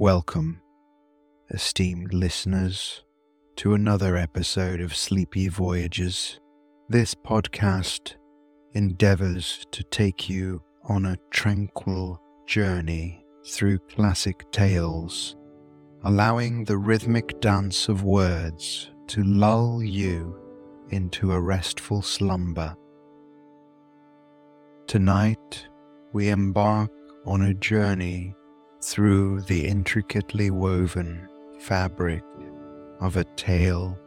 Welcome, esteemed listeners, to another episode of Sleepy Voyages. This podcast endeavors to take you on a tranquil journey through classic tales, allowing the rhythmic dance of words to lull you into a restful slumber. Tonight, we embark on a journey through the intricately woven fabric of a tale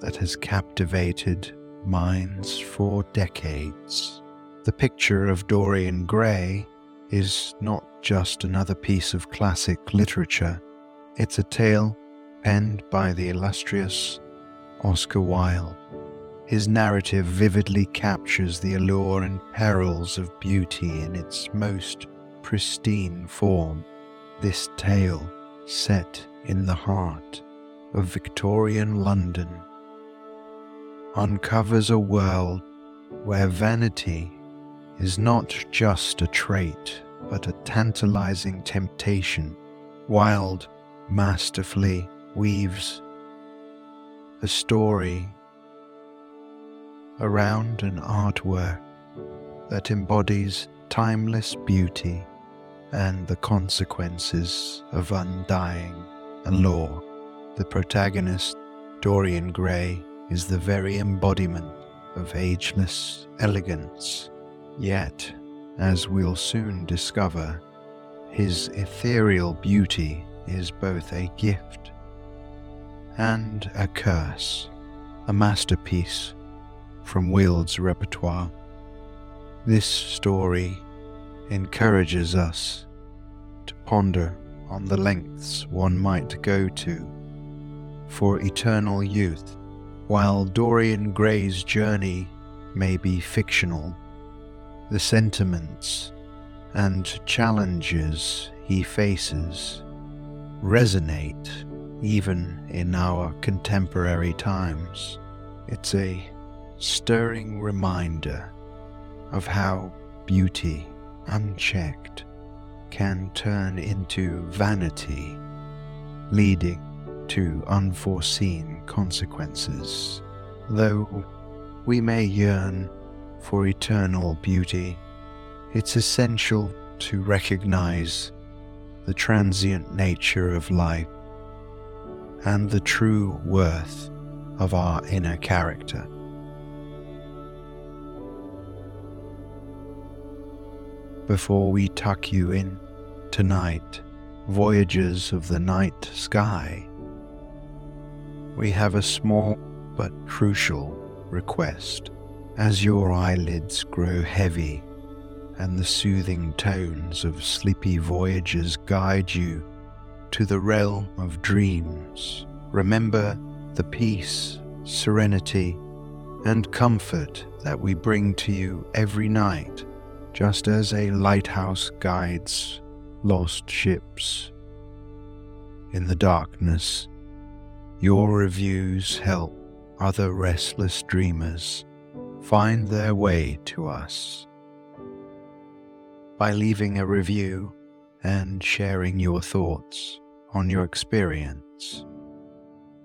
that has captivated minds for decades. The picture of Dorian Gray is not just another piece of classic literature, it's a tale penned by the illustrious Oscar Wilde. His narrative vividly captures the allure and perils of beauty in its most pristine form. This tale, set in the heart of Victorian London, uncovers a world where vanity is not just a trait but a tantalizing temptation. Wilde masterfully weaves a story around an artwork that embodies timeless beauty and the consequences of undying allure. The protagonist, Dorian Gray, is the very embodiment of ageless elegance. Yet, as we'll soon discover, his ethereal beauty is both a gift and a curse, a masterpiece from Wilde's repertoire. This story encourages us to ponder on the lengths one might go to for eternal youth. While Dorian Gray's journey may be fictional, the sentiments and challenges he faces resonate even in our contemporary times. It's a stirring reminder of how beauty, unchecked, can turn into vanity, leading to unforeseen consequences. Though we may yearn for eternal beauty, it's essential to recognize the transient nature of life and the true worth of our inner character. Before we tuck you in tonight, Voyagers of the Night Sky, we have a small but crucial request. As your eyelids grow heavy and the soothing tones of sleepy voyagers guide you to the realm of dreams, remember the peace, serenity, and comfort that we bring to you every night, just as a lighthouse guides lost ships. In the darkness, your reviews help other restless dreamers find their way to us. By leaving a review and sharing your thoughts on your experience,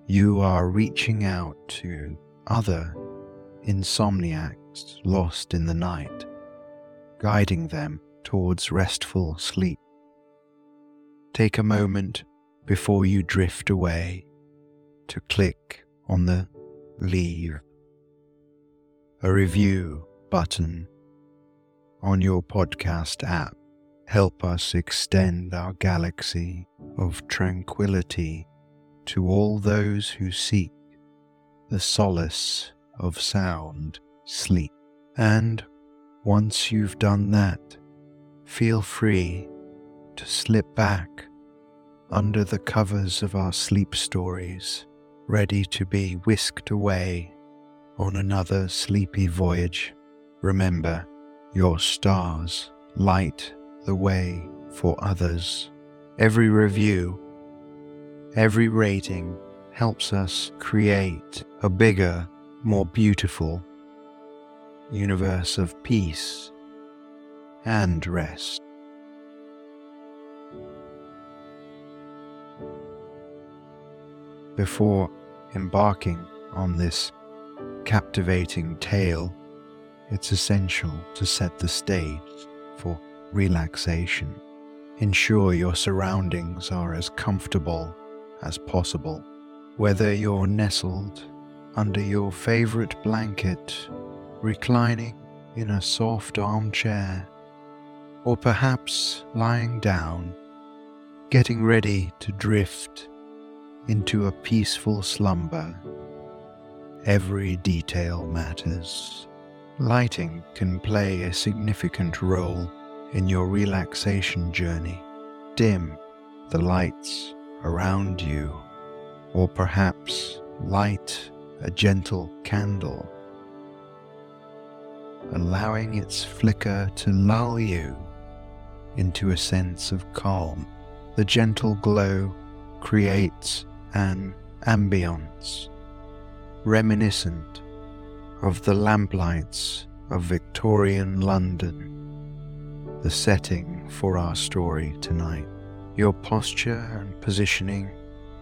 you are reaching out to other insomniacs lost in the night, guiding them towards restful sleep. Take a moment before you drift away to click on the leave a review button on your podcast app help us extend our galaxy of tranquility to all those who seek the solace of sound sleep. And once you've done that, feel free to slip back under the covers of our sleep stories, ready to be whisked away on another sleepy voyage. Remember, your stars light the way for others. Every review, every rating helps us create a bigger, more beautiful universe of peace and rest. Before embarking on this captivating tale, it's essential to set the stage for relaxation. Ensure your surroundings are as comfortable as possible. Whether you're nestled under your favorite blanket, reclining in a soft armchair, or perhaps lying down, getting ready to drift into a peaceful slumber. Every detail matters. Lighting can play a significant role in your relaxation journey. Dim the lights around you, or perhaps light a gentle candle, allowing its flicker to lull you into a sense of calm. The gentle glow creates an ambience reminiscent of the lamplights of Victorian London, the setting for our story tonight. Your posture and positioning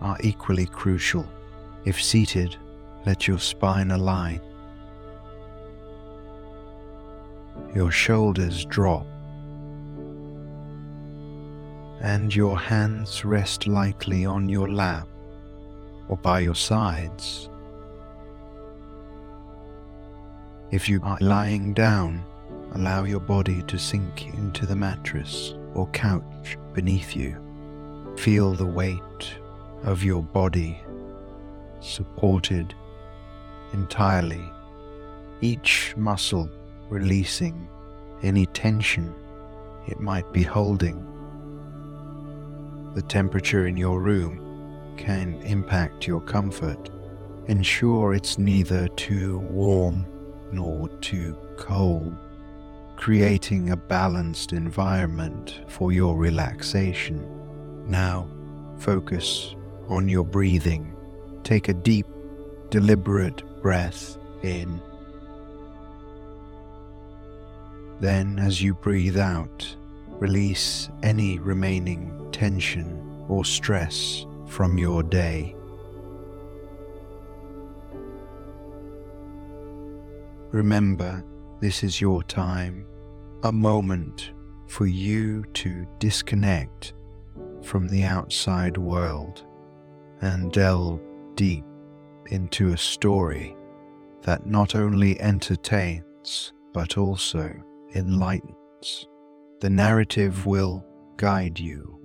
are equally crucial. If seated, let your spine align. Your shoulders drop and your hands rest lightly on your lap or by your sides. If you are lying down, allow your body to sink into the mattress or couch beneath you. Feel the weight of your body supported entirely, each muscle releasing any tension it might be holding. The temperature in your room can impact your comfort. Ensure it's neither too warm nor too cold, creating a balanced environment for your relaxation. Now, focus on your breathing. Take a deep, deliberate breath in. Then, as you breathe out, release any remaining tension or stress from your day. Remember, this is your time, a moment for you to disconnect from the outside world and delve deep into a story that not only entertains but also enlightens. The narrative will guide you,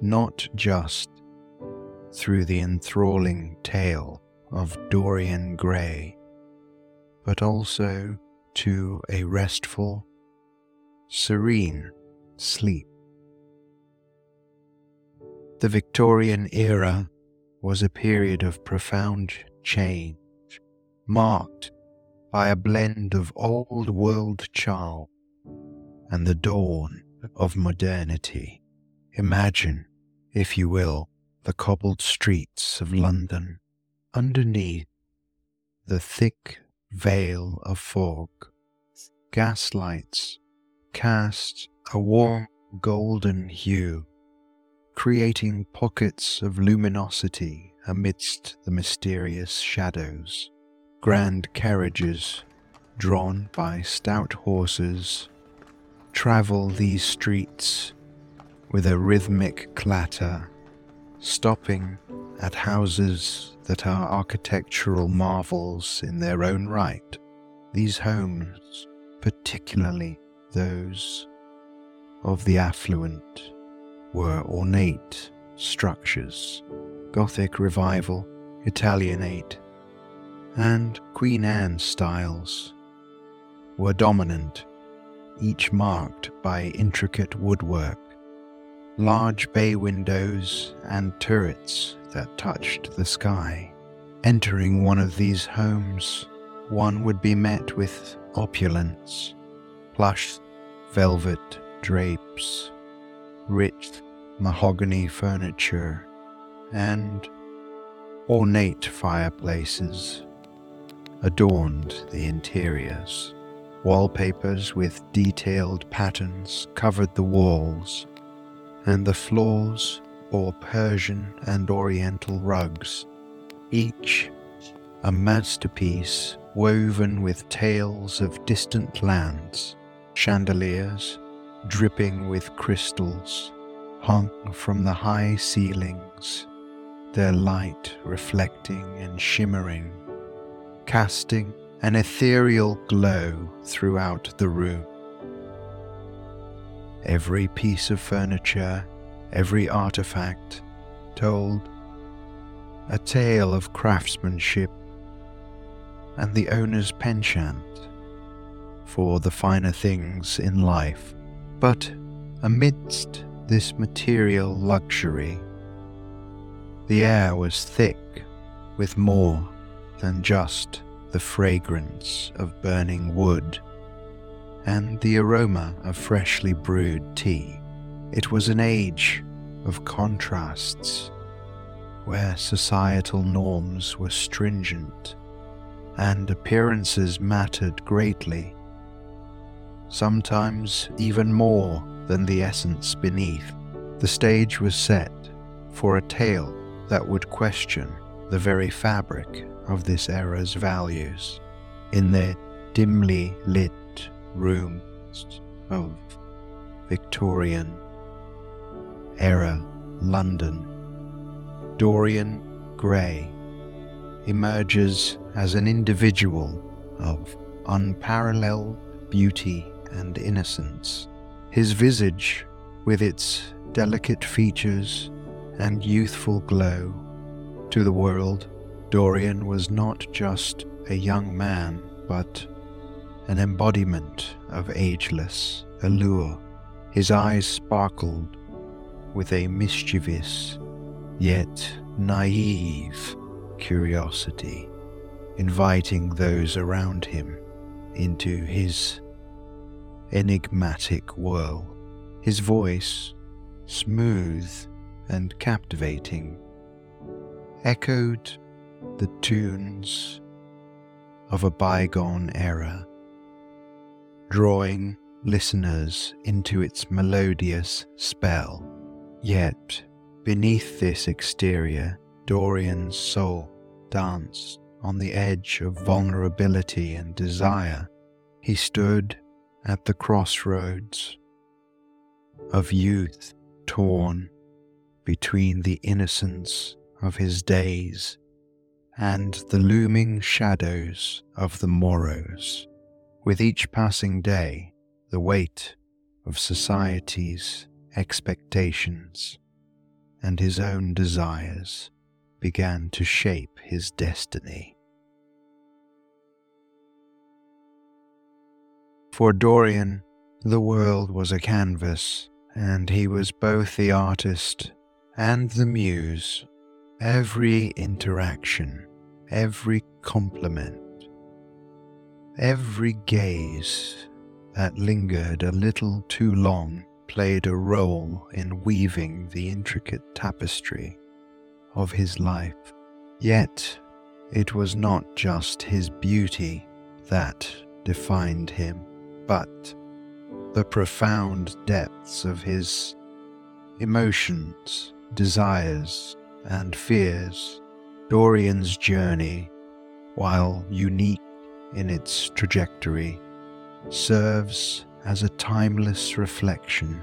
not just through the enthralling tale of Dorian Gray, but also to a restful, serene sleep. The Victorian era was a period of profound change, marked by a blend of old world charm and the dawn of modernity. Imagine, if you will, the cobbled streets of London. Underneath the thick veil of fog, gaslights cast a warm golden hue, creating pockets of luminosity amidst the mysterious shadows. Grand carriages, drawn by stout horses, travel these streets with a rhythmic clatter stopping at houses that are architectural marvels in their own right. These homes, particularly those of the affluent, were ornate structures. Gothic Revival, Italianate, and Queen Anne styles were dominant, each marked by intricate woodwork large bay windows and turrets that touched the sky. Entering one of these homes, one would be met with opulence, plush velvet drapes, rich mahogany furniture, and ornate fireplaces adorned the interiors. Wallpapers with detailed patterns covered the walls, and the floors bore Persian and Oriental rugs each a masterpiece woven with tales of distant lands, chandeliers dripping with crystals hung from the high ceilings, their light reflecting and shimmering, casting an ethereal glow throughout the room. Every piece of furniture, every artifact told a tale of craftsmanship and the owner's penchant for the finer things in life. But amidst this material luxury, the air was thick with more than just the fragrance of burning wood and the aroma of freshly brewed tea. It was an age of contrasts where societal norms were stringent and appearances mattered greatly, sometimes even more than the essence beneath. The stage was set for a tale that would question the very fabric of this era's values in their dimly lit rooms of Victorian era London. Dorian Gray emerges as an individual of unparalleled beauty and innocence. His visage, with its delicate features and youthful glow, to the world, Dorian was not just a young man, but an embodiment of ageless allure. His eyes sparkled with a mischievous yet naive curiosity, inviting those around him into his enigmatic world. His voice, smooth and captivating, echoed the tunes of a bygone era, drawing listeners into its melodious spell. Yet Beneath this exterior, Dorian's soul danced on the edge of vulnerability and desire. He stood at the crossroads of youth torn between the innocence of his days and the looming shadows of the morrows. With each passing day, the weight of society's expectations and his own desires began to shape his destiny. For Dorian, the world was a canvas, and he was both the artist and the muse. Every interaction, every compliment, every gaze that lingered a little too long played a role in weaving the intricate tapestry of his life. Yet, it was not just his beauty that defined him, but the profound depths of his emotions, desires, and fears. Dorian's journey, while unique in its trajectory, serves as a timeless reflection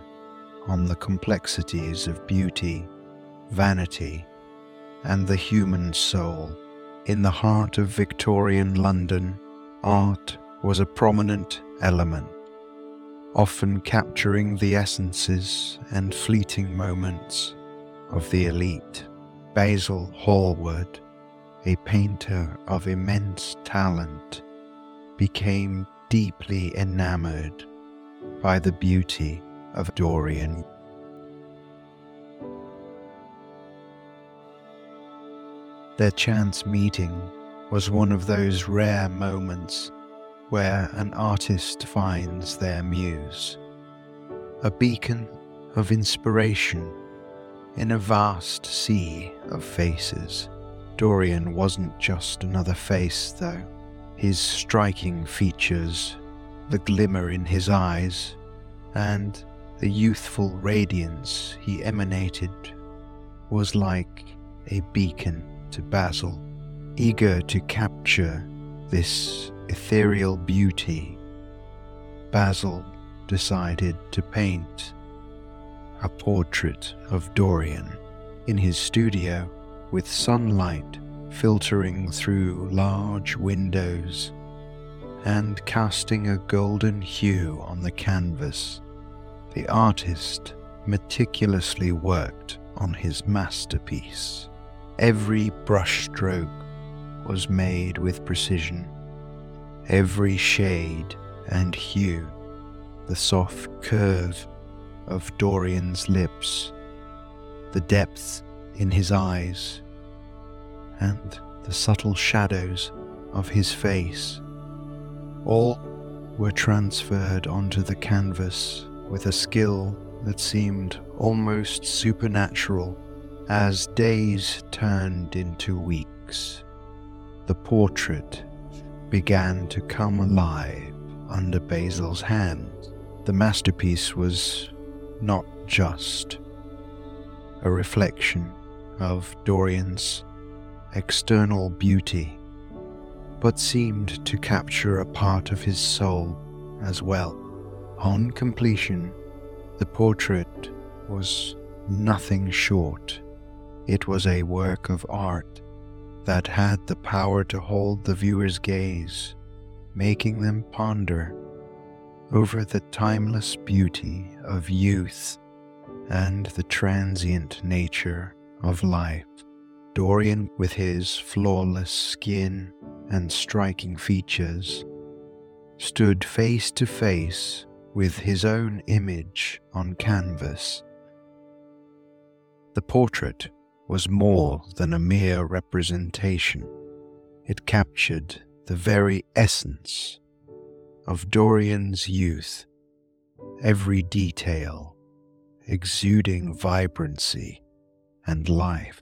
on the complexities of beauty, vanity, and the human soul. In the heart of Victorian London, art was a prominent element, often capturing the essences and fleeting moments of the elite. Basil Hallward, a painter of immense talent, became deeply enamored by the beauty of Dorian. Their chance meeting was one of those rare moments where an artist finds their muse, a beacon of inspiration in a vast sea of faces. Dorian wasn't just another face, though. His striking features the glimmer in his eyes, and the youthful radiance he emanated was like a beacon to Basil. Eager to capture this ethereal beauty, Basil decided to paint a portrait of Dorian in his studio with sunlight filtering through large windows and casting a golden hue on the canvas. The artist meticulously worked on his masterpiece. Every brushstroke was made with precision. Every shade and hue, the soft curve of Dorian's lips, the depth in his eyes, and the subtle shadows of his face, all were transferred onto the canvas with a skill that seemed almost supernatural as days turned into weeks. The portrait began to come alive under Basil's hand. The masterpiece was not just a reflection of Dorian's external beauty, but seemed to capture a part of his soul as well. On completion, the portrait was nothing short. It was a work of art that had the power to hold the viewer's gaze, making them ponder over the timeless beauty of youth and the transient nature of life. Dorian, with his flawless skin and striking features, stood face to face with his own image on canvas. The portrait was more than a mere representation. It captured the very essence of Dorian's youth, every detail exuding vibrancy and life.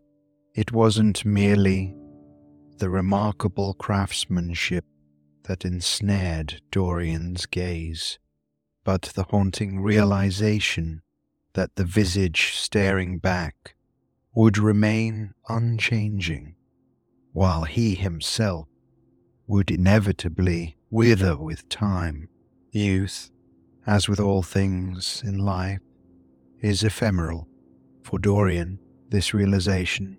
It wasn't merely the remarkable craftsmanship that ensnared Dorian's gaze, but the haunting realization that the visage staring back would remain unchanging, while he himself would inevitably wither with time. Youth, as with all things in life, is ephemeral. For Dorian, this realization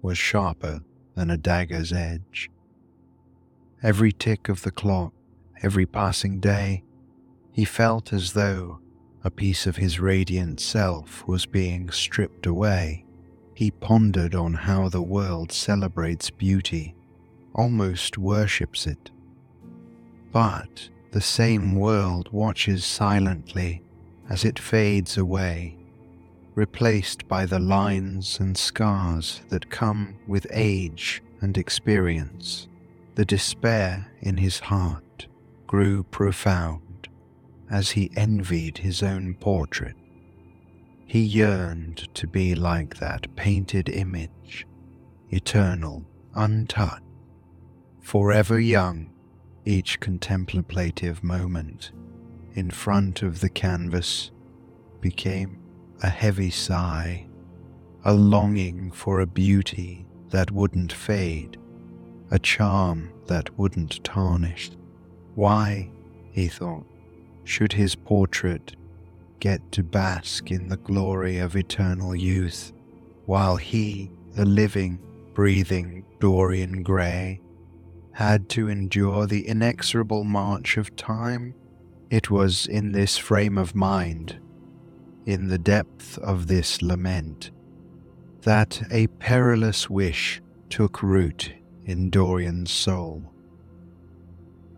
was sharper than a dagger's edge. Every tick of the clock, every passing day, he felt as though a piece of his radiant self was being stripped away. He pondered on how the world celebrates beauty, almost worships it. But the same world watches silently as it fades away replaced by the lines and scars that come with age and experience. The despair in his heart grew profound as he envied his own portrait. He yearned to be like that painted image, eternal, untouched, forever young, each contemplative moment in front of the canvas became a heavy sigh, a longing for a beauty that wouldn't fade, a charm that wouldn't tarnish. Why, he thought, should his portrait get to bask in the glory of eternal youth, while he, the living, breathing Dorian Gray, had to endure the inexorable march of time? It was in this frame of mind in the depth of this lament that a perilous wish took root in Dorian's soul.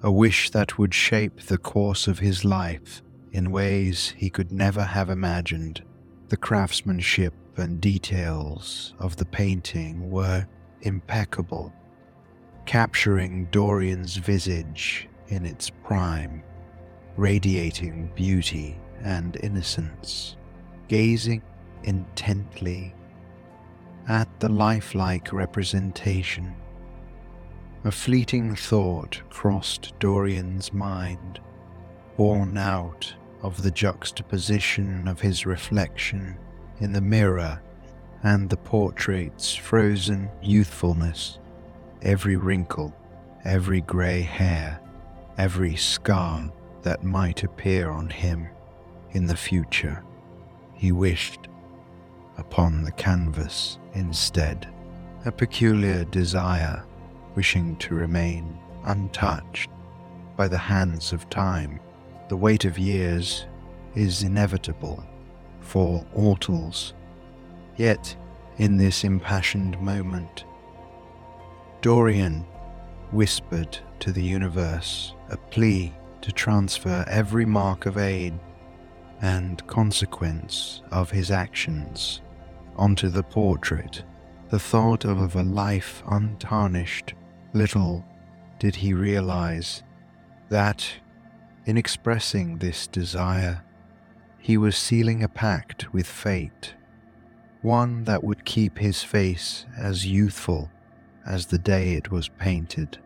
A wish that would shape the course of his life in ways he could never have imagined. The craftsmanship and details of the painting were impeccable, capturing Dorian's visage in its prime, radiating beauty and innocence, gazing intently at the lifelike representation. A fleeting thought crossed Dorian's mind, born out of the juxtaposition of his reflection in the mirror and the portrait's frozen youthfulness. Every wrinkle, every grey hair, every scar that might appear on him in the future. He wished upon the canvas instead, a peculiar desire wishing to remain untouched by the hands of time. The weight of years is inevitable for mortals. Yet, in this impassioned moment, Dorian whispered to the universe a plea to transfer every mark of aid and consequence of his actions onto the portrait. The thought of a life untarnished, little did he realize that in expressing this desire, he was sealing a pact with fate, one that would keep his face as youthful as the day it was painted.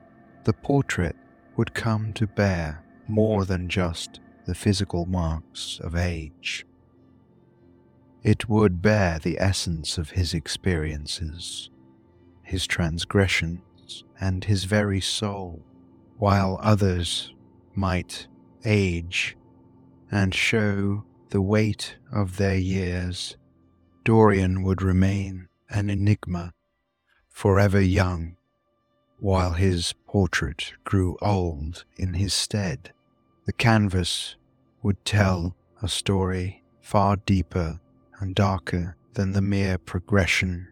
The portrait would come to bear more than just the physical marks of age. It would bear the essence of his experiences, his transgressions, and his very soul, while others might age and show the weight of their years, Dorian would remain an enigma, forever young, while his portrait grew old in his stead. The canvas would tell a story far deeper and darker than the mere progression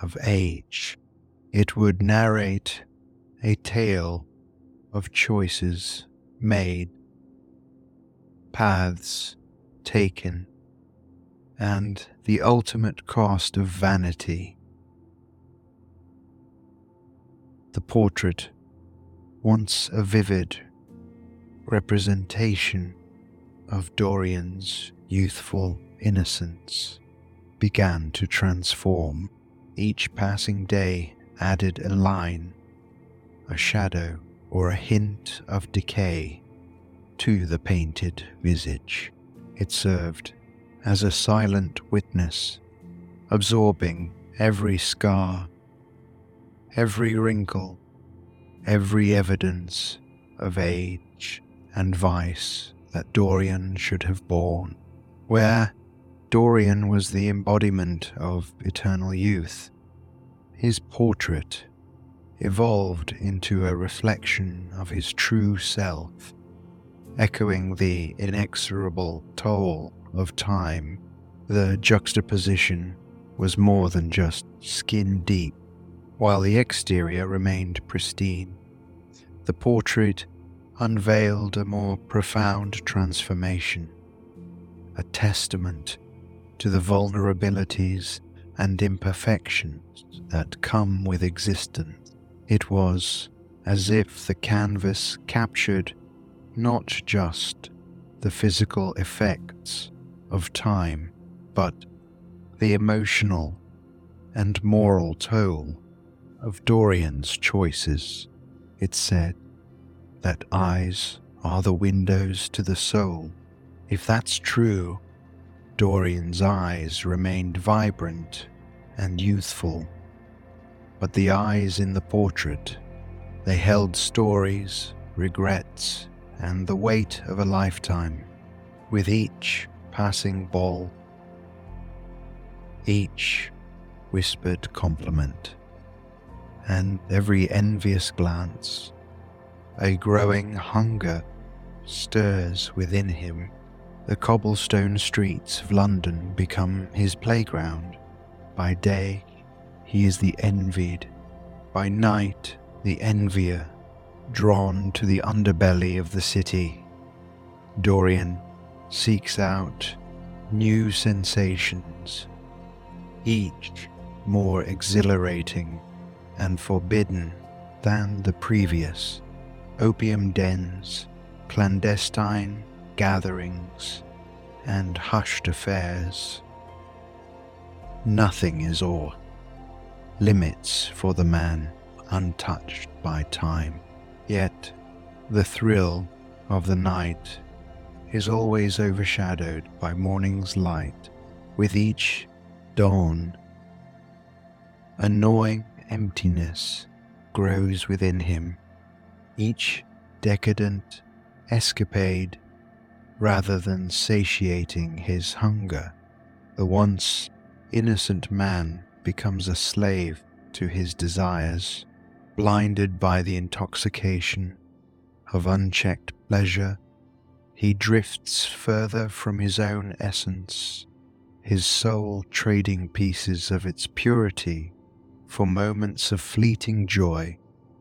of age. It would narrate a tale of choices made, paths taken, and the ultimate cost of vanity. The portrait, once a vivid representation of Dorian's youthful innocence, began to transform. Each passing day added a line, a shadow, or a hint of decay to the painted visage. It served as a silent witness, absorbing every scar, every wrinkle, every evidence of age and vice that Dorian should have borne. Where Dorian was the embodiment of eternal youth, his portrait evolved into a reflection of his true self echoing the inexorable toll of time, the juxtaposition was more than just skin deep. While the exterior remained pristine, the portrait unveiled a more profound transformation, a testament to the vulnerabilities and imperfections that come with existence. It was as if the canvas captured not just the physical effects of time, but the emotional and moral toll of Dorian's choices. It said that eyes are the windows to the soul. If that's true, Dorian's eyes remained vibrant and youthful. But the eyes in the portrait, they held stories, regrets, and the weight of a lifetime with each passing ball, each whispered compliment, and every envious glance. A growing hunger stirs within him. The cobblestone streets of London become his playground. By day, he is the envied. By night, the envier drawn to the underbelly of the city, Dorian seeks out new sensations, each more exhilarating and forbidden than the previous. Opium dens, clandestine gatherings, and hushed affairs. Nothing is awe, limits for the man untouched by time. Yet, the thrill of the night is always overshadowed by morning's light. With each dawn, a gnawing emptiness grows within him, each decadent escapade rather than satiating his hunger. The once innocent man becomes a slave to his desires, blinded by the intoxication of unchecked pleasure. He drifts further from his own essence, his soul trading pieces of its purity for moments of fleeting joy.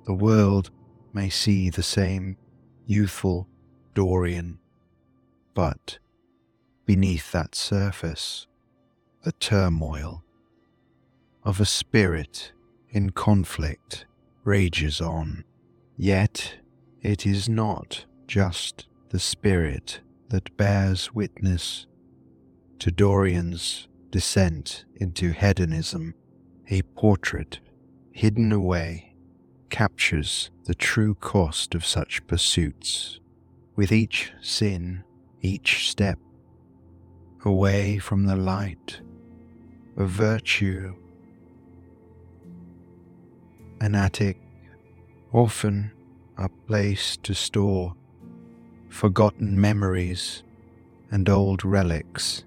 The world may see the same youthful Dorian, but beneath that surface, the turmoil of a spirit in conflict rages on. Yet it is not just the spirit that bears witness to Dorian's descent into hedonism. A portrait hidden away captures the true cost of such pursuits. With each sin, each step away from the light of virtue, an attic, often a place to store forgotten memories and old relics,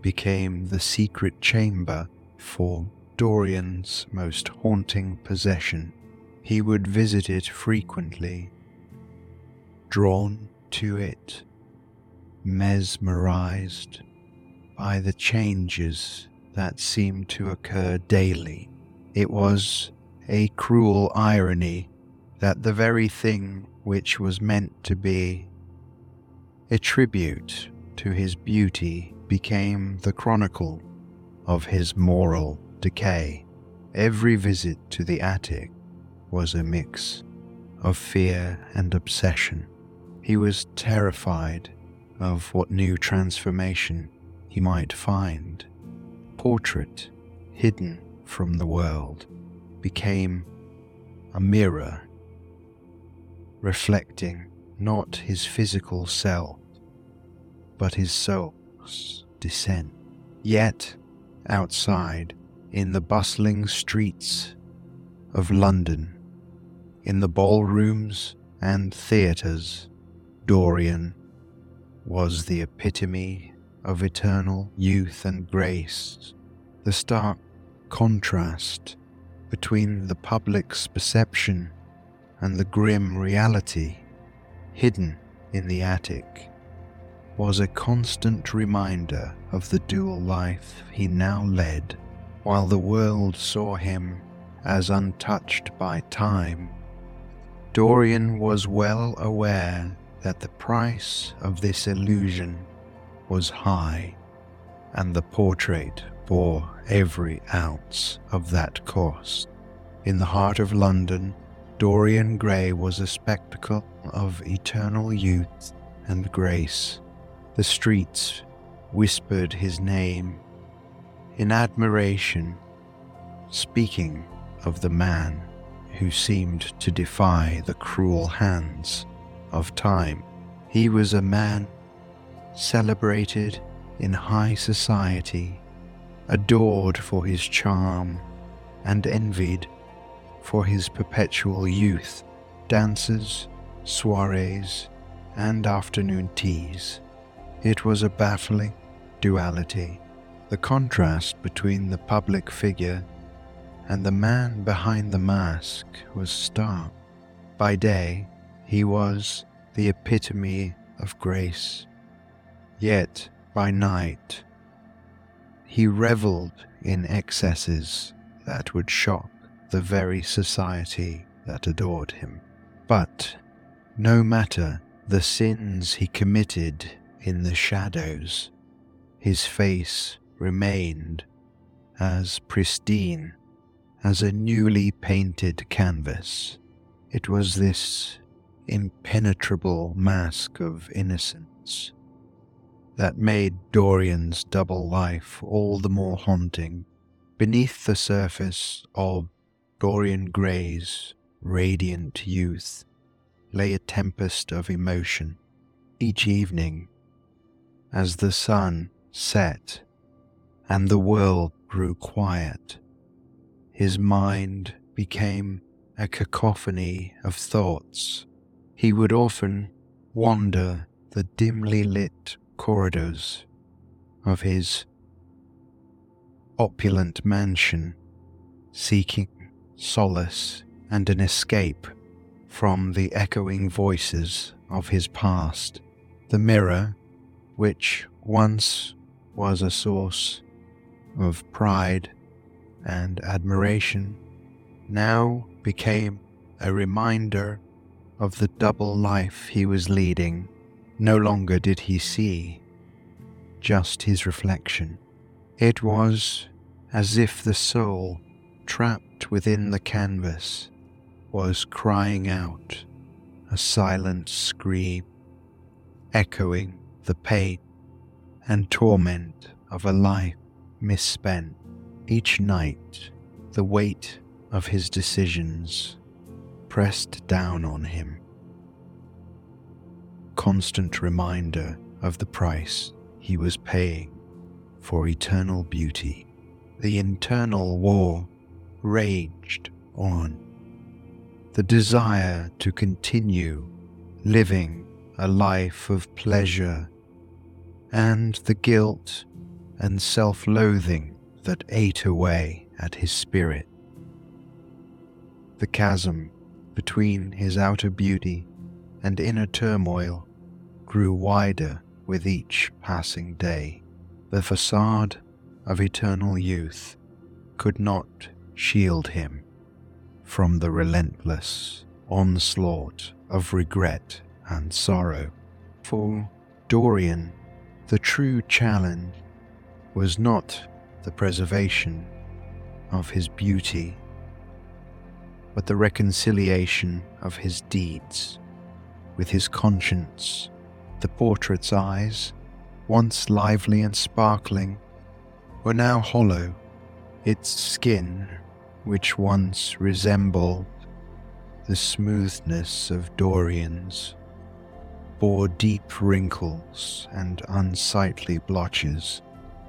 became the secret chamber for Dorian's most haunting possession. He would visit it frequently, drawn to it, mesmerized by the changes that seemed to occur daily. It was a cruel irony that the very thing which was meant to be a tribute to his beauty became the chronicle of his moral decay. Every visit to the attic was a mix of fear and obsession. He was terrified of what new transformation he might find. Portrait hidden from the world became a mirror reflecting not his physical self, but his soul's descent. Yet, outside, in the bustling streets of London, in the ballrooms and theatres, Dorian was the epitome of eternal youth and grace, the stark contrast between the public's perception and the grim reality hidden in the attic was a constant reminder of the dual life he now led, while the world saw him as untouched by time. Dorian was well aware that the price of this illusion was high, and the portrait bore every ounce of that cost. In the heart of London, Dorian Gray was a spectacle of eternal youth and grace. The streets whispered his name in admiration, speaking of the man who seemed to defy the cruel hands of time. He was a man celebrated in high society, adored for his charm, and envied for his perpetual youth, dances, soirees, and afternoon teas. It was a baffling duality, the contrast between the public figure and the man behind the mask was stark. By day, he was the epitome of grace, yet by night, he revelled in excesses that would shock the very society that adored him. But no matter the sins he committed in the shadows, his face remained as pristine as a newly painted canvas. It was this impenetrable mask of innocence that made Dorian's double life all the more haunting. Beneath the surface of Dorian Gray's radiant youth lay a tempest of emotion. Each evening, as the sun set and the world grew quiet, his mind became a cacophony of thoughts. He would often wander the dimly lit corridors of his opulent mansion, seeking solace and an escape from the echoing voices of his past. The mirror, which once was a source of pride and admiration, now became a reminder of the double life he was leading. No longer did he see just his reflection. It was as if the soul, trapped within the canvas, was crying out a silent scream, echoing the pain and torment of a life misspent. Each night, the weight of his decisions pressed down on him. Constant reminder of the price he was paying for eternal beauty. The internal war raged on. The desire to continue living a life of pleasure and the guilt and self loathing that ate away at his spirit. The chasm between his outer beauty and inner turmoil grew wider with each passing day. The facade of eternal youth could not shield him from the relentless onslaught of regret and sorrow. For Dorian, the true challenge was not the preservation of his beauty, but the reconciliation of his deeds with his conscience. The portrait's eyes, once lively and sparkling, were now hollow. Its skin, which once resembled the smoothness of Dorian's, bore deep wrinkles and unsightly blotches.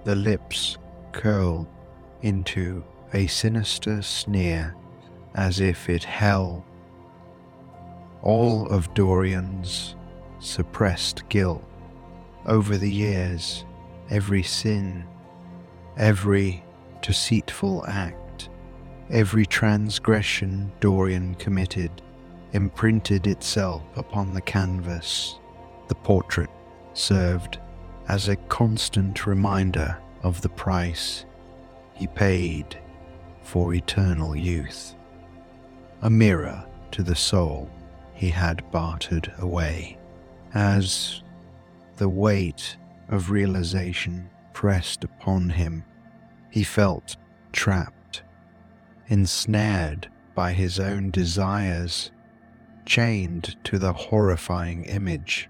The lips curled into a sinister sneer as if it held all of Dorian's suppressed guilt over the years, every sin, every deceitful act, every transgression Dorian committed imprinted itself upon the canvas. The portrait served as a constant reminder of the price he paid for eternal youth, a mirror to the soul he had bartered away. As the weight of realization pressed upon him, he felt trapped, ensnared by his own desires, chained to the horrifying image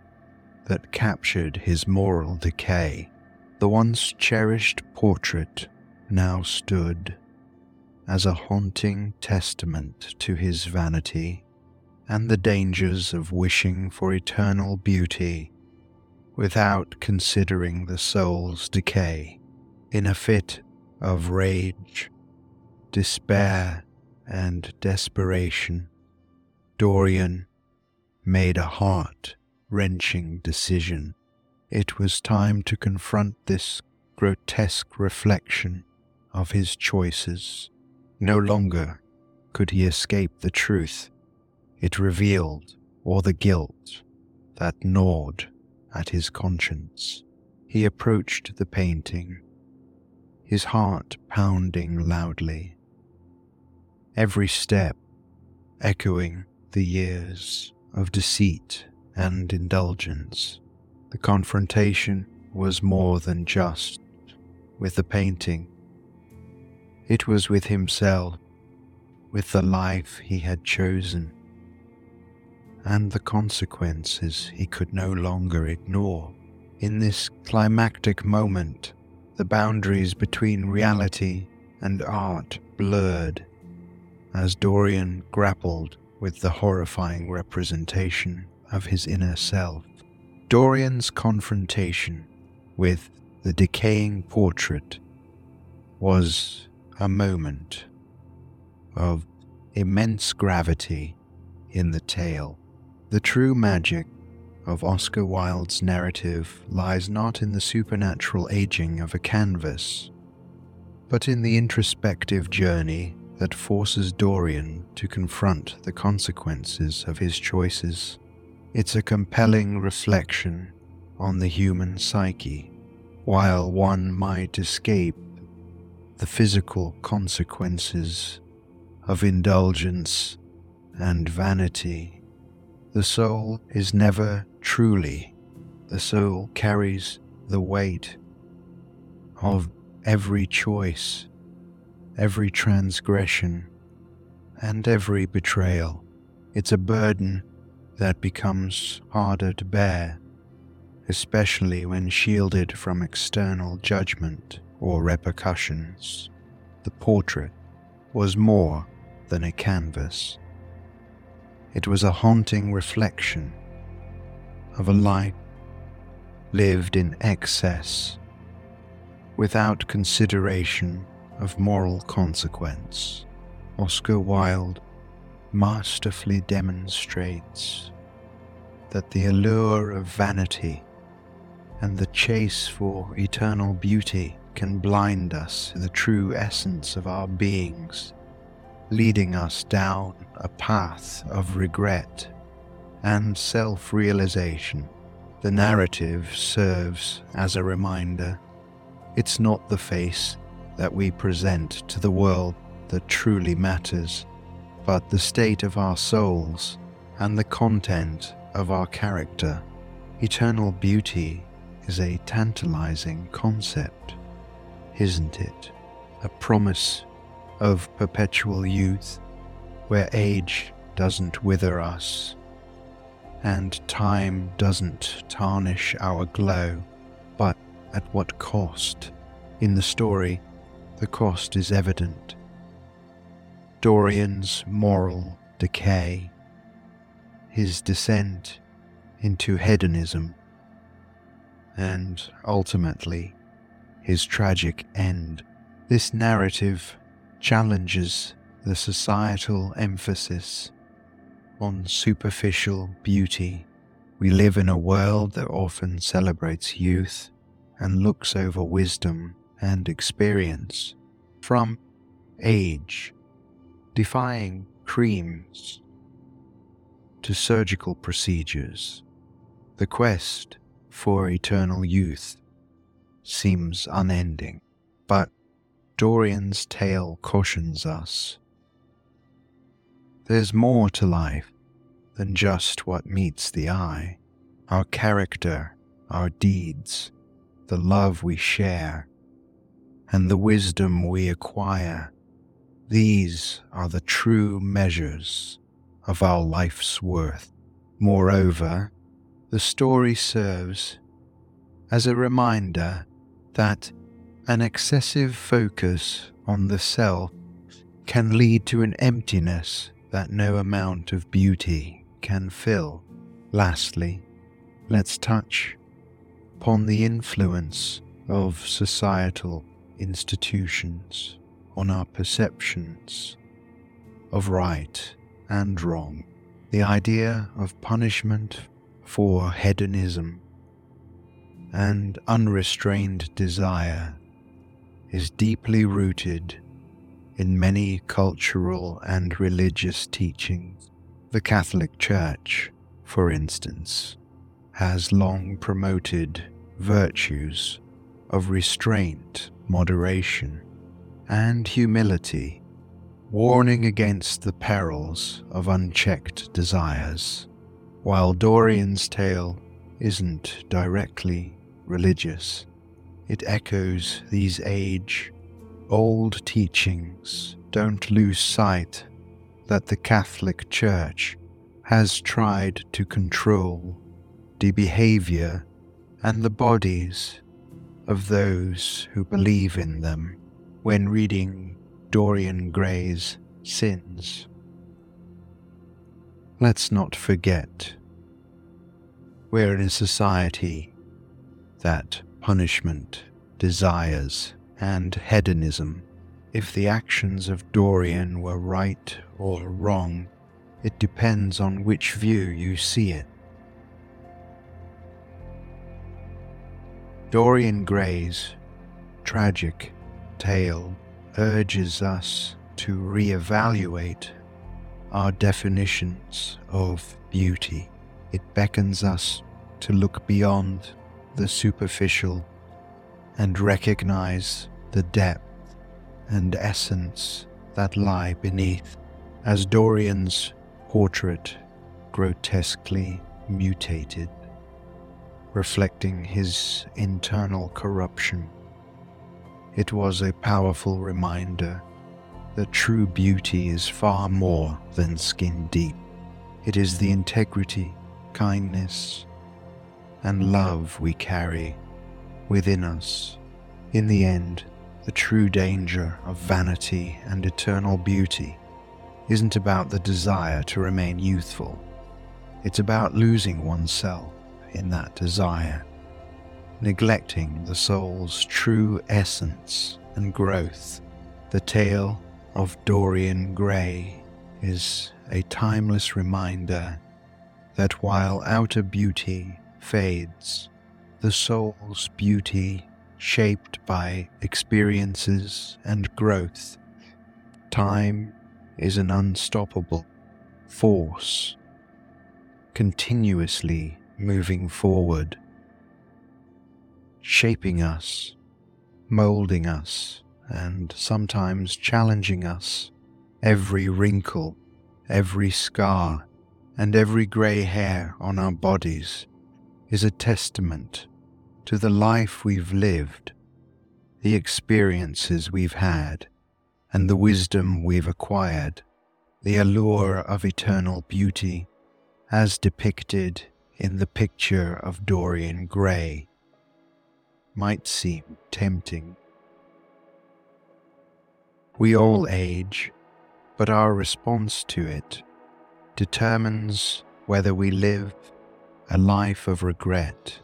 that captured his moral decay. The once cherished portrait now stood as a haunting testament to his vanity and the dangers of wishing for eternal beauty without considering the soul's decay. In a fit of rage, despair, and desperation, Dorian made a heart wrenching decision. It was time to confront this grotesque reflection of his choices. No longer could he escape the truth it revealed or the guilt that gnawed at his conscience. He approached the painting, his heart pounding loudly, every step echoing the years of deceit and indulgence. The confrontation was more than just with the painting. It was with himself, with the life he had chosen, and the consequences he could no longer ignore. In this climactic moment, the boundaries between reality and art blurred as Dorian grappled with the horrifying representation of his inner self. Dorian's confrontation with the decaying portrait was a moment of immense gravity in the tale. The true magic of Oscar Wilde's narrative lies not in the supernatural aging of a canvas, but in the introspective journey that forces Dorian to confront the consequences of his choices. It's a compelling reflection on the human psyche, while one might escape the physical consequences of indulgence and vanity. The soul is never truly. The soul carries the weight of every choice, every transgression, and every betrayal. It's a burden that becomes harder to bear, especially when shielded from external judgment or repercussions. The portrait was more than a canvas. It was a haunting reflection of a life lived in excess without consideration of moral consequence. Oscar Wilde masterfully demonstrates that the allure of vanity and the chase for eternal beauty can blind us to the true essence of our beings, leading us down a path of regret and self realization. The narrative serves as a reminder it's not the face that we present to the world that truly matters, but the state of our souls and the content of our character. Eternal beauty is a tantalizing concept, isn't it? A promise of perpetual youth where age doesn't wither us and time doesn't tarnish our glow, but at what cost? In the story, the cost is evident. Dorian's moral decay, his descent into hedonism, and ultimately his tragic end. This narrative challenges the societal emphasis on superficial beauty. We live in a world that often celebrates youth and looks over wisdom and experience from age, defying creams to surgical procedures. The quest for eternal youth seems unending, but Dorian's tale cautions us there's more to life than just what meets the eye. Our character, our deeds, the love we share, and the wisdom we acquire. These are the true measures of our life's worth. Moreover, the story serves as a reminder that an excessive focus on the self can lead to an emptiness that no amount of beauty can fill. Lastly, let's touch upon the influence of societal institutions on our perceptions of right and wrong. The idea of punishment for hedonism and unrestrained desire is deeply rooted in many cultural and religious teachings. The Catholic Church, for instance, has long promoted virtues of restraint, moderation, and humility, warning against the perils of unchecked desires. While Dorian's tale isn't directly religious, it echoes these age old teachings, don't lose sight that the Catholic Church has tried to control the behavior and the bodies of those who believe in them when reading Dorian Gray's Sins. Let's not forget we're in a society that punishment desires and hedonism if the actions of Dorian were right or wrong, it depends on which view you see it. Dorian Gray's tragic tale urges us to reevaluate our definitions of beauty. It beckons us to look beyond the superficial and recognize the depth and essence that lie beneath. As Dorian's portrait grotesquely mutated, reflecting his internal corruption, it was a powerful reminder that true beauty is far more than skin deep. It is the integrity, kindness, and love we carry within us. In the end, the true danger of vanity and eternal beauty isn't about the desire to remain youthful. It's about losing oneself in that desire, neglecting the soul's true essence and growth. The tale of Dorian Gray is a timeless reminder that while outer beauty fades, the soul's beauty, shaped by experiences and growth, time is an unstoppable force, continuously moving forward, shaping us, molding us, and sometimes challenging us. Every wrinkle, every scar, and every grey hair on our bodies is a testament to the life we've lived, the experiences we've had, and the wisdom we've acquired, the allure of eternal beauty as depicted in the picture of Dorian Gray might seem tempting. We all age, but our response to it determines whether we live a life of regret,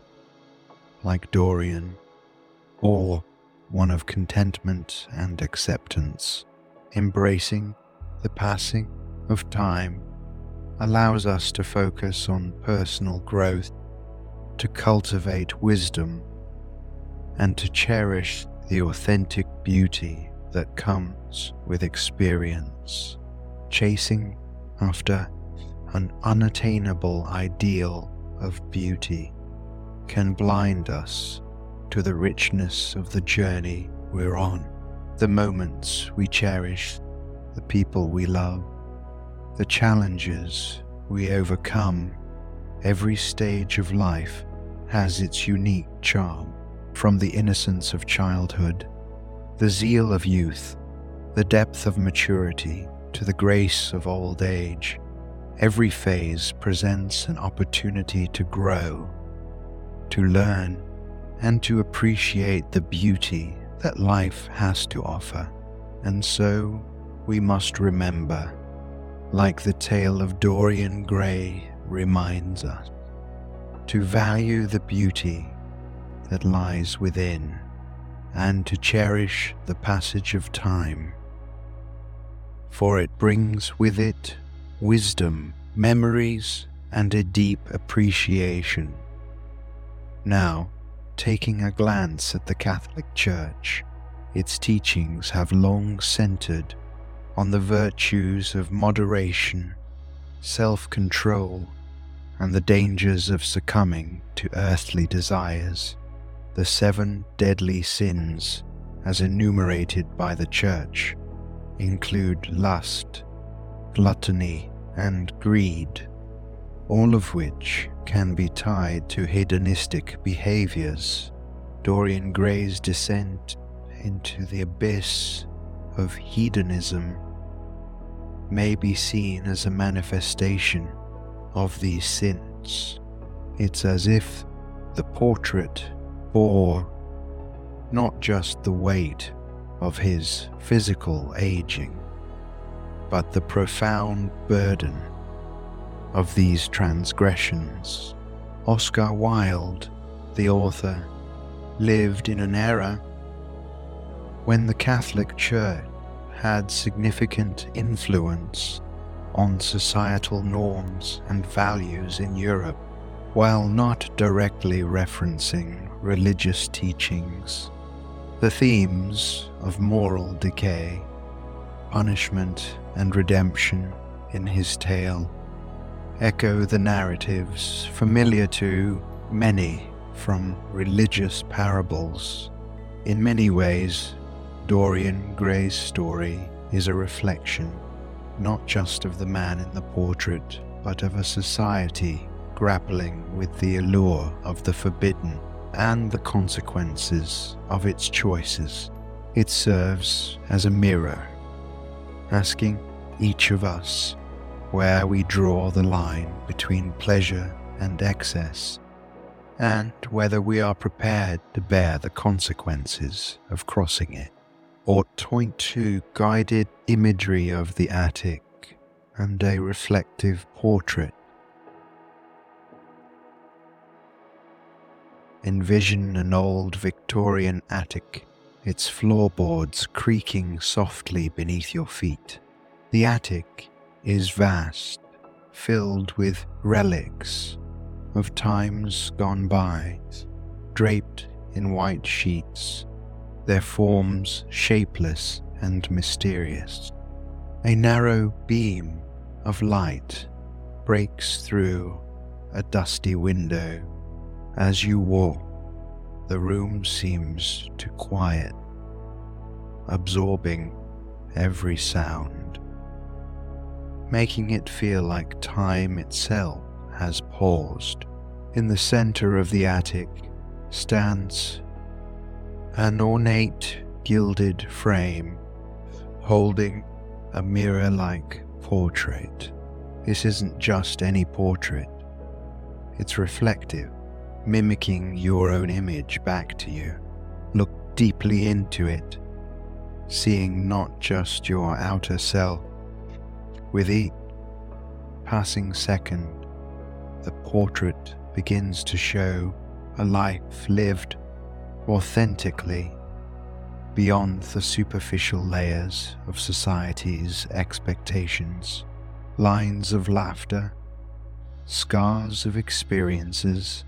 like Dorian, or one of contentment and acceptance. Embracing the passing of time allows us to focus on personal growth, to cultivate wisdom, and to cherish the authentic beauty that comes with experience. Chasing after an unattainable ideal of beauty can blind us to the richness of the journey we're on, the moments we cherish, the people we love, the challenges we overcome. Every stage of life has its unique charm, from the innocence of childhood, the zeal of youth, the depth of maturity, to the grace of old age. Every phase presents an opportunity to grow, to learn, and to appreciate the beauty that life has to offer. And so we must remember, like the tale of Dorian Gray reminds us, to value the beauty that lies within and to cherish the passage of time, for it brings with it wisdom, memories, and a deep appreciation. Now, taking a glance at the Catholic Church, its teachings have long centered on the virtues of moderation, self control, and the dangers of succumbing to earthly desires. The seven deadly sins, as enumerated by the Church, include lust, gluttony, and greed, all of which can be tied to hedonistic behaviors. Dorian Gray's descent into the abyss of hedonism may be seen as a manifestation of these sins. It's as if the portrait bore not just the weight of his physical aging, but the profound burden of these transgressions. Oscar Wilde, the author, lived in an era when the Catholic Church had significant influence on societal norms and values in Europe, while not directly referencing religious teachings. The themes of moral decay, punishment, and redemption in his tale echo the narratives familiar to many from religious parables. In many ways, Dorian Gray's story is a reflection not just of the man in the portrait, but of a society grappling with the allure of the forbidden and the consequences of its choices. It serves as a mirror, asking each of us where we draw the line between pleasure and excess, and whether we are prepared to bear the consequences of crossing it, or point to guided imagery of the attic and a reflective portrait. Envision an old Victorian attic, its floorboards creaking softly beneath your feet. The attic is vast, filled with relics of times gone by, draped in white sheets, their forms shapeless and mysterious. A narrow beam of light breaks through a dusty window. As you walk, the room seems to quiet, absorbing every sound making it feel like time itself has paused. In the center of the attic stands an ornate gilded frame holding a mirror like portrait. This isn't just any portrait, it's reflective, mimicking your own image back to you. Look deeply into it, seeing not just your outer self with each passing second, the portrait begins to show a life lived authentically beyond the superficial layers of society's expectations, lines of laughter, scars of experiences,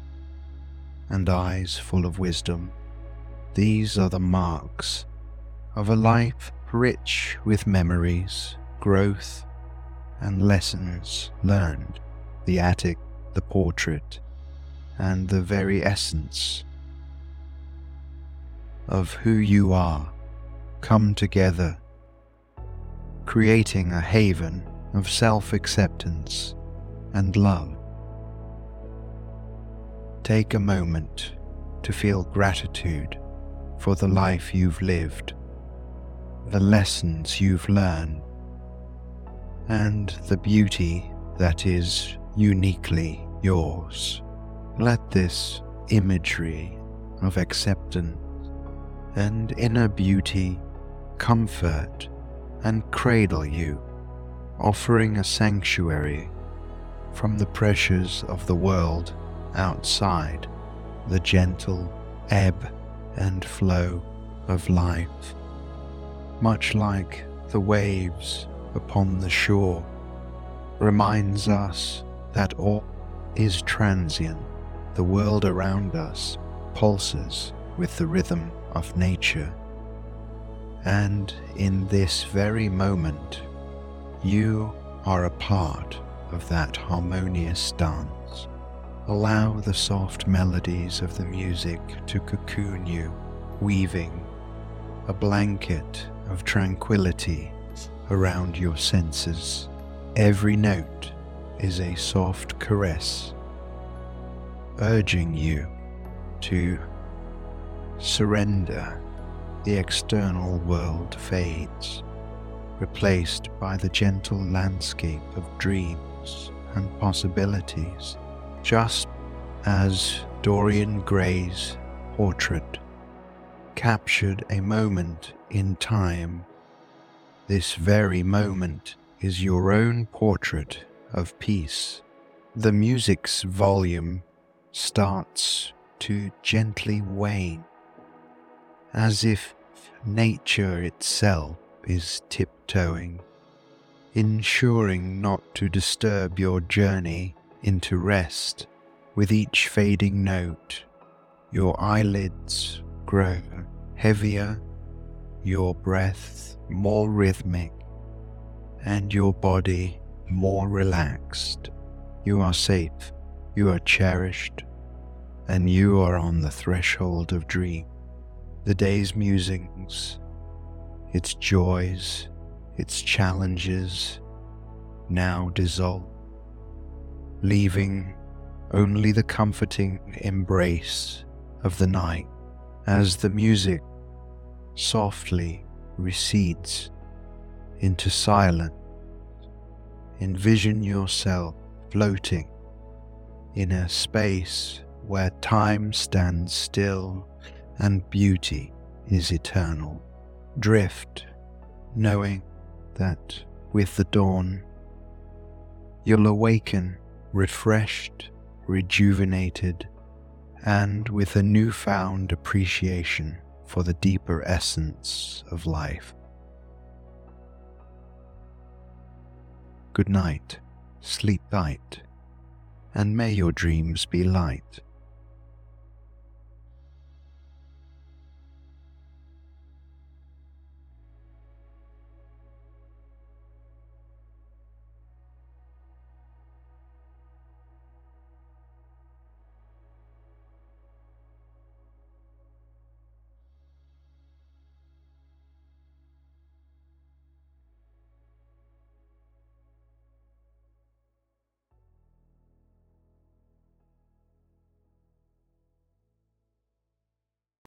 and eyes full of wisdom. These are the marks of a life rich with memories, growth, and lessons learned, the attic, the portrait, and the very essence of who you are come together, creating a haven of self acceptance and love. Take a moment to feel gratitude for the life you've lived, the lessons you've learned, and the beauty that is uniquely yours. Let this imagery of acceptance and inner beauty comfort and cradle you, offering a sanctuary from the pressures of the world outside the gentle ebb and flow of life, much like the waves upon the shore reminds us that all is transient. The world around us pulses with the rhythm of nature. And in this very moment, you are a part of that harmonious dance. Allow the soft melodies of the music to cocoon you, weaving a blanket of tranquility around your senses. Every note is a soft caress, urging you to surrender. The external world fades, replaced by the gentle landscape of dreams and possibilities, just as Dorian Gray's portrait captured a moment in time this very moment is your own portrait of peace. The music's volume starts to gently wane, as if nature itself is tiptoeing, ensuring not to disturb your journey into rest. With each fading note, your eyelids grow heavier, your breath more rhythmic, and your body more relaxed. You are safe, you are cherished, and you are on the threshold of dream. The day's musings, its joys, its challenges now dissolve, leaving only the comforting embrace of the night as the music softly recedes into silence. Envision yourself floating in a space where time stands still and beauty is eternal. Drift, knowing that with the dawn you'll awaken refreshed, rejuvenated, and with a newfound appreciation for the deeper essence of life. Good night, sleep tight, and may your dreams be light.